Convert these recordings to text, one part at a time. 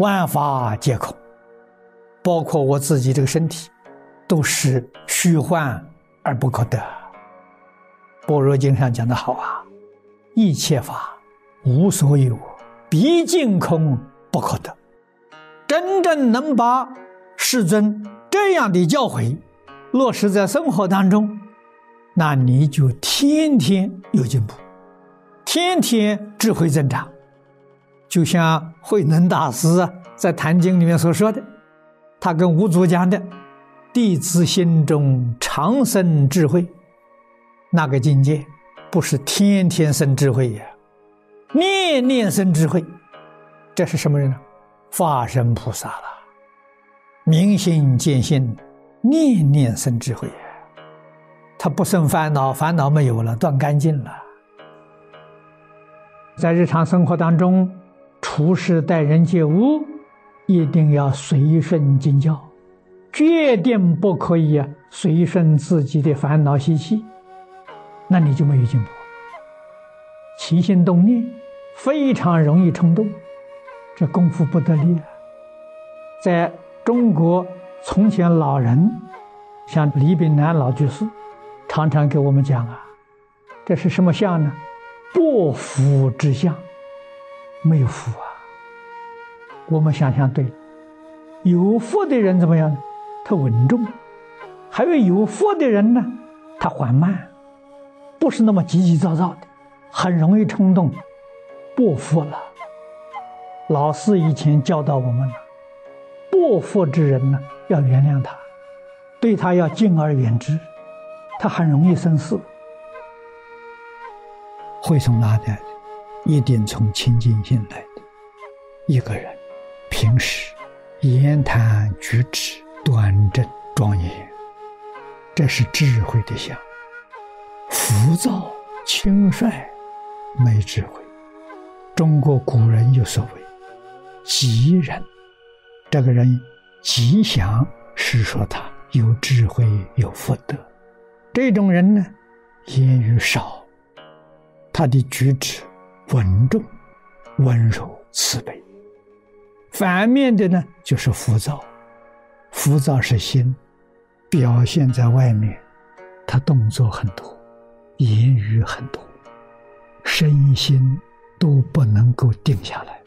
万法皆空，包括我自己这个身体，都是虚幻而不可得。般若经上讲的好啊，一切法无所有，毕竟空不可得。真正能把世尊这样的教诲落实在生活当中，那你就天天有进步，天天智慧增长。就像慧能大师啊，在《坛经》里面所说的，他跟五祖讲的“弟子心中常生智慧”，那个境界不是天天生智慧呀，念念生智慧。这是什么人呢？法身菩萨了，明心见性，念念生智慧。他不生烦恼，烦恼没有了，断干净了。在日常生活当中。处事待人接物，一定要随顺经教，决定不可以随顺自己的烦恼习气，那你就没有进步。起心动念非常容易冲动，这功夫不得力啊。在中国，从前老人像李炳南老居士，常常给我们讲啊，这是什么相呢？薄福之相。没有福啊！我们想想对，有福的人怎么样？他稳重，还有有福的人呢，他缓慢，不是那么急急躁躁的，很容易冲动，不福了。老师以前教导我们了，不福之人呢，要原谅他，对他要敬而远之，他很容易生事，会从哪里来？一定从清净心来的。一个人平时言谈举止端正庄严，这是智慧的相；浮躁轻率没智慧。中国古人有所谓“吉人”，这个人吉祥是说他有智慧有福德。这种人呢，言语少，他的举止。稳重、温柔、慈悲。反面的呢，就是浮躁。浮躁是心，表现在外面，他动作很多，言语很多，身心都不能够定下来，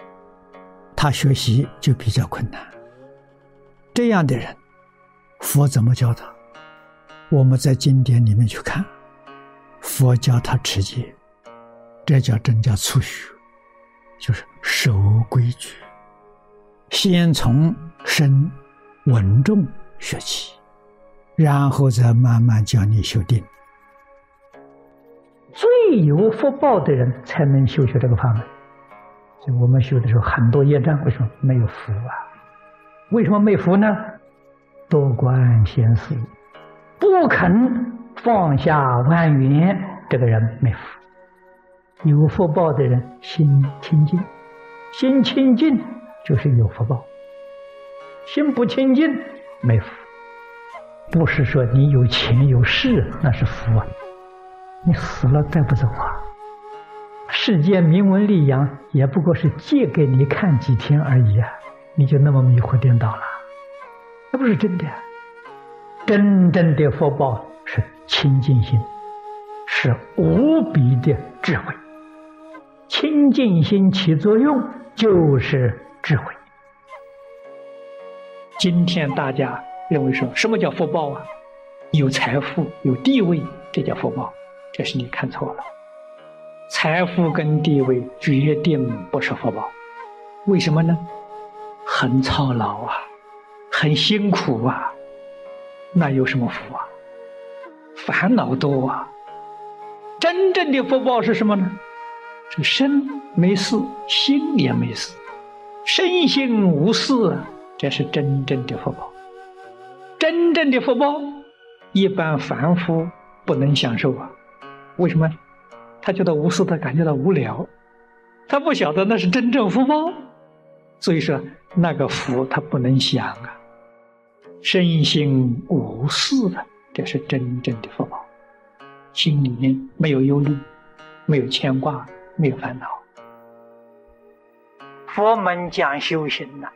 他学习就比较困难。这样的人，佛怎么教他？我们在经典里面去看，佛教他持戒。这叫真叫粗学，就是守规矩，先从身稳重学起，然后再慢慢教你修定。最有福报的人才能修学这个法门。所以我们修的时候很多业障，为什么没有福啊？为什么没福呢？多管闲事，不肯放下万缘，这个人没福。有福报的人心清净，心清净就是有福报；心不清净没福。不是说你有钱有势那是福啊，你死了带不走啊。世间名闻利养也不过是借给你看几天而已啊，你就那么迷惑颠倒了，那不是真的。真正的福报是清净心，是无比的智慧。清净心起作用就是智慧。今天大家认为说什么叫福报啊？有财富、有地位，这叫福报，这是你看错了。财富跟地位决定不是福报，为什么呢？很操劳啊，很辛苦啊，那有什么福啊？烦恼多啊。真正的福报是什么呢？这身没事，心也没事，身心无事，这是真正的福报。真正的福报，一般凡夫不能享受啊。为什么？他觉得无私，他感觉到无聊，他不晓得那是真正福报，所以说那个福他不能享啊。身心无事的，这是真正的福报，心里面没有忧虑，没有牵挂。没有烦恼，佛门讲修行呐，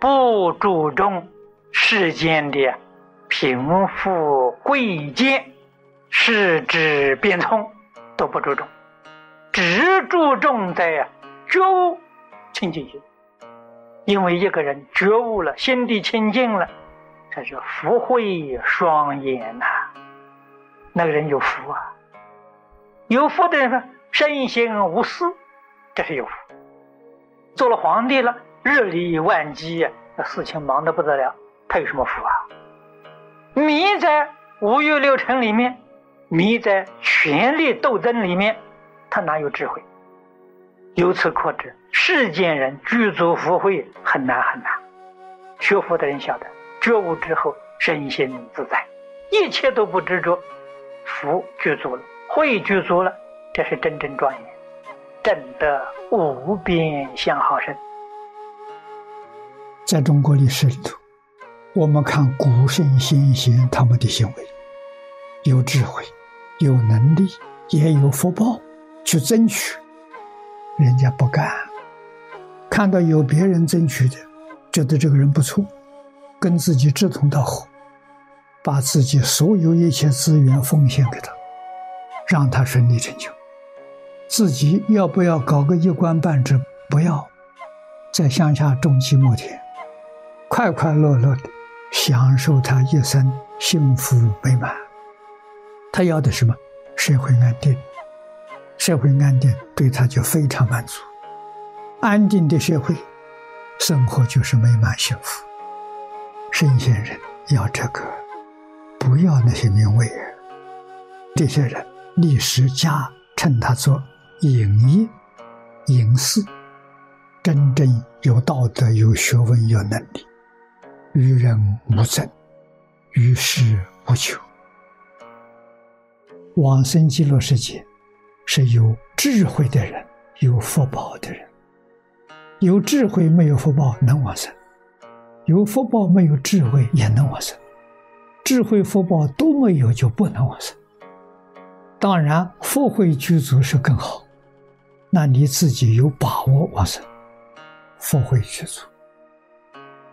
不注重世间的贫富贵贱、世智变通，都不注重，只注重在觉悟清净心。因为一个人觉悟了，心地清净了，这是福慧双眼呐。那个人有福啊，有福的人说身心无私，这是有福。做了皇帝了，日理万机呀，那事情忙得不得了，他有什么福啊？迷在五欲六尘里面，迷在权力斗争里面，他哪有智慧？由此可知，世间人具足福慧很难很难。学佛的人晓得，觉悟之后身心自在，一切都不执着，福具足了，慧具足了，这是真正庄严，真的无边相好身。在中国历史里头。我们看古圣先贤他们的行为，有智慧，有能力，也有福报，去争取，人家不干。看到有别人争取的，觉得这个人不错，跟自己志同道合，把自己所有一切资源奉献给他，让他顺利成就。自己要不要搞个一官半职？不要，在乡下种寂寞田，快快乐乐的。享受他一生幸福美满，他要的什么？社会安定，社会安定对他就非常满足。安定的社会，生活就是美满幸福。圣贤人要这个，不要那些名位。这些人历史家称他做隐逸、隐士，真正有道德、有学问、有能力。与人无争，与世无求。往生极乐世界，是有智慧的人，有福报的人。有智慧没有福报能往生，有福报没有智慧也能往生。智慧福报都没有就不能往生。当然，福慧具足是更好。那你自己有把握往生，福慧去做，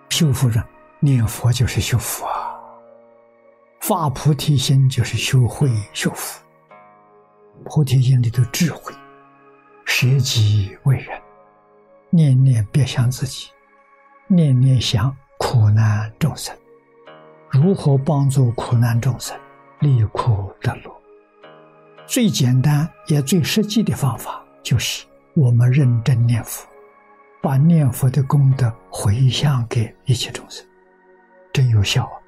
修福人。念佛就是修福啊，发菩提心就是修慧修福。菩提心里头智慧，舍己为人，念念别想自己，念念想苦难众生，如何帮助苦难众生离苦得乐？最简单也最实际的方法，就是我们认真念佛，把念佛的功德回向给一切众生。真有效啊。